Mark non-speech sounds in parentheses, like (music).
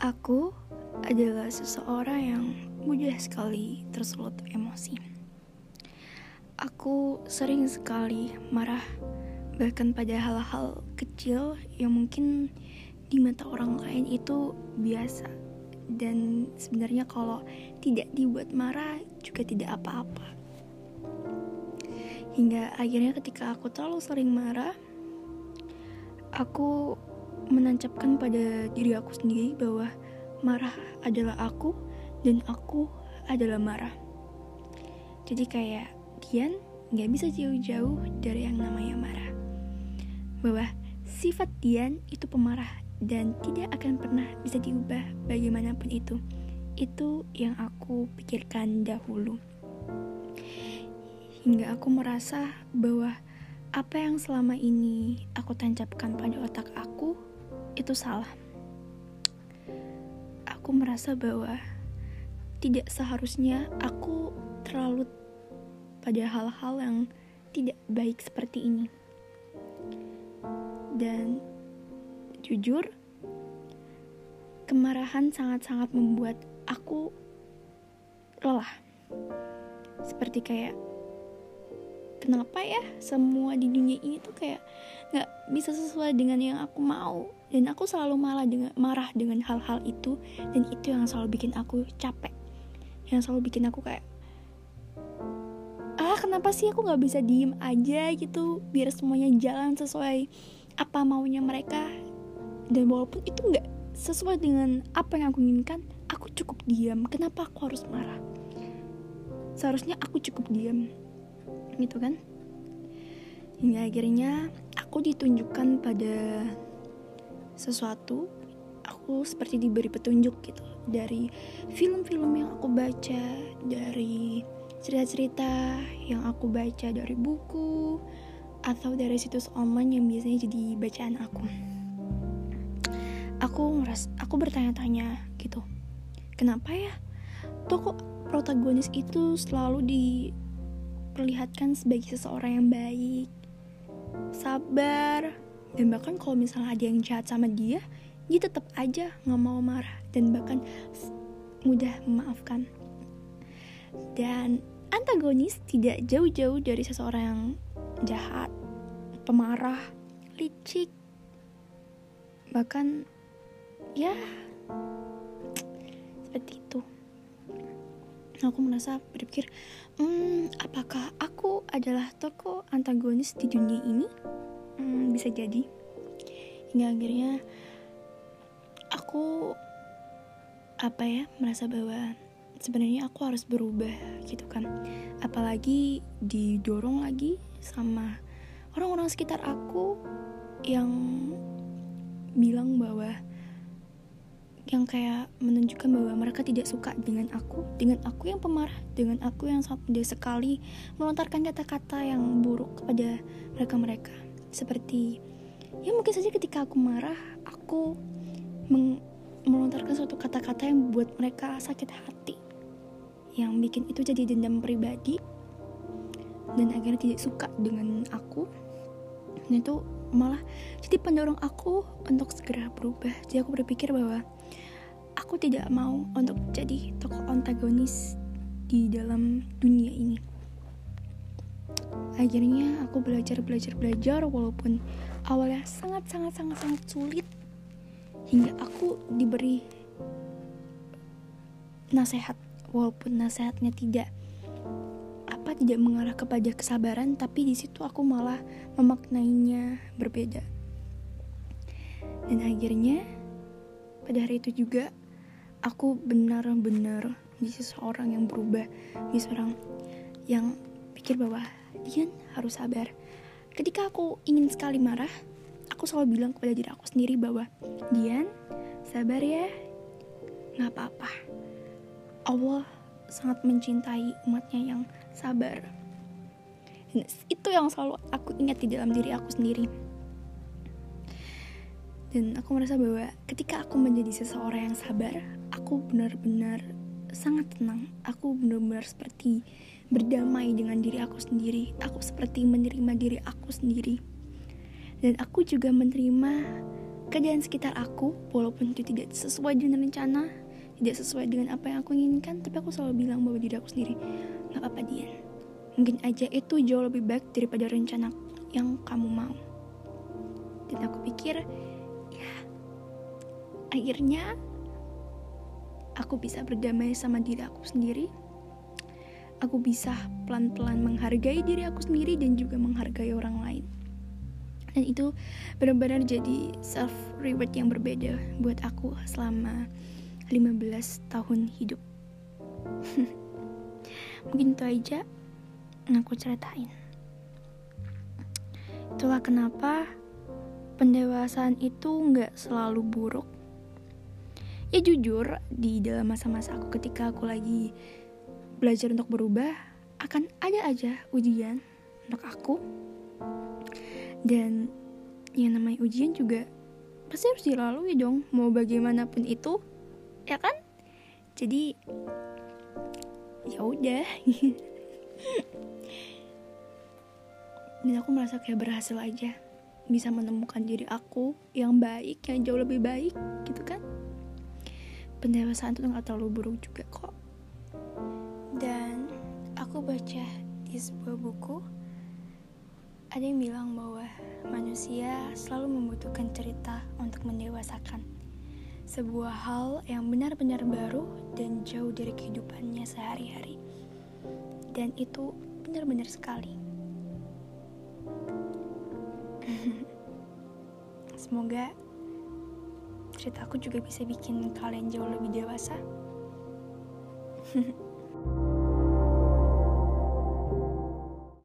Aku adalah seseorang yang mudah sekali tersulut emosi. Aku sering sekali marah, bahkan pada hal-hal kecil yang mungkin di mata orang lain itu biasa. Dan sebenarnya kalau tidak dibuat marah juga tidak apa-apa. Hingga akhirnya ketika aku terlalu sering marah, aku menancapkan pada diri aku sendiri bahwa marah adalah aku dan aku adalah marah. Jadi kayak Dian nggak bisa jauh-jauh dari yang namanya marah. Bahwa sifat Dian itu pemarah dan tidak akan pernah bisa diubah bagaimanapun itu. Itu yang aku pikirkan dahulu. Hingga aku merasa bahwa apa yang selama ini aku tancapkan pada otak aku itu salah. Aku merasa bahwa tidak seharusnya aku terlalu pada hal-hal yang tidak baik seperti ini. Dan jujur, kemarahan sangat-sangat membuat aku lelah. Seperti kayak kenapa ya. Semua di dunia ini tuh kayak nggak bisa sesuai dengan yang aku mau. Dan aku selalu malah dengan marah dengan hal-hal itu. Dan itu yang selalu bikin aku capek. Yang selalu bikin aku kayak ah kenapa sih aku nggak bisa diem aja gitu? Biar semuanya jalan sesuai apa maunya mereka. Dan walaupun itu nggak sesuai dengan apa yang aku inginkan aku cukup diam kenapa aku harus marah? Seharusnya aku cukup diam gitu kan. Hingga akhirnya aku ditunjukkan pada sesuatu aku seperti diberi petunjuk gitu dari film-film yang aku baca dari cerita-cerita yang aku baca dari buku atau dari situs online yang biasanya jadi bacaan aku. Aku ngeras aku bertanya-tanya gitu kenapa ya? Tokoh protagonis itu selalu diperlihatkan sebagai seseorang yang baik sabar dan bahkan kalau misalnya ada yang jahat sama dia dia tetap aja nggak mau marah dan bahkan mudah memaafkan. Dan antagonis tidak jauh-jauh dari seseorang yang jahat pemarah licik bahkan ya (tsk) seperti itu aku merasa berpikir hmm, apakah aku adalah tokoh antagonis di dunia ini? Hmm, bisa jadi. Hingga akhirnya aku apa ya merasa bahwa sebenarnya aku harus berubah gitu kan. Apalagi didorong lagi sama orang-orang sekitar aku yang yang kayak menunjukkan bahwa mereka tidak suka dengan aku, dengan aku yang pemarah, dengan aku yang sangat mudah sekali melontarkan kata-kata yang buruk kepada mereka-mereka seperti ya mungkin saja ketika aku marah aku melontarkan suatu kata-kata yang buat mereka sakit hati yang bikin itu jadi dendam pribadi dan akhirnya tidak suka dengan aku. Dan itu malah jadi pendorong aku untuk segera berubah. Jadi aku berpikir bahwa aku tidak mau untuk jadi tokoh antagonis di dalam dunia ini. Akhirnya aku belajar belajar belajar walaupun awalnya sangat sangat sangat sangat sulit. Hingga aku diberi nasihat walaupun nasihatnya tidak apa tidak mengarah kepada kesabaran tapi di situ aku malah memaknainya berbeda dan akhirnya pada hari itu juga aku benar-benar jadi seseorang yang berubah jadi seorang yang pikir bahwa Dian harus sabar. Ketika aku ingin sekali marah, aku selalu bilang kepada diri aku sendiri bahwa Dian, sabar ya, nggak apa-apa. Allah sangat mencintai umatnya yang sabar. Dan itu yang selalu aku ingat di dalam diri aku sendiri. Dan aku merasa bahwa ketika aku menjadi seseorang yang sabar, aku benar-benar sangat tenang. Aku benar-benar seperti berdamai dengan diri aku sendiri. Aku seperti menerima diri aku sendiri. Dan aku juga menerima keadaan sekitar aku walaupun itu tidak sesuai dengan rencana tidak sesuai dengan apa yang aku inginkan tapi aku selalu bilang bahwa diri aku sendiri nggak apa-apa Dian. Mungkin aja itu jauh lebih baik daripada rencana yang kamu mau. Dan aku pikir ya akhirnya aku bisa berdamai sama diri aku sendiri. Aku bisa pelan-pelan menghargai diri aku sendiri dan juga menghargai orang lain. Dan itu benar-benar jadi self reward yang berbeda buat aku selama 15 tahun hidup. (laughs) Mungkin itu aja yang aku ceritain. Itulah kenapa pendewasaan itu nggak selalu buruk. Ya jujur di dalam masa-masa aku ketika aku lagi belajar untuk berubah akan ada aja ujian untuk aku. Dan yang namanya ujian juga pasti harus dilalui dong mau bagaimanapun itu ya kan? Jadi ya udah. (laughs) Dan aku merasa kayak berhasil aja bisa menemukan diri aku yang baik yang jauh lebih baik gitu kan? Pendewasaan itu nggak terlalu buruk juga kok. Dan aku baca di sebuah buku ada yang bilang bahwa manusia selalu membutuhkan cerita untuk mendewasakan sebuah hal yang benar-benar baru dan jauh dari kehidupannya sehari-hari. Dan itu benar-benar sekali. (laughs) Semoga ceritaku juga bisa bikin kalian jauh lebih dewasa. (laughs)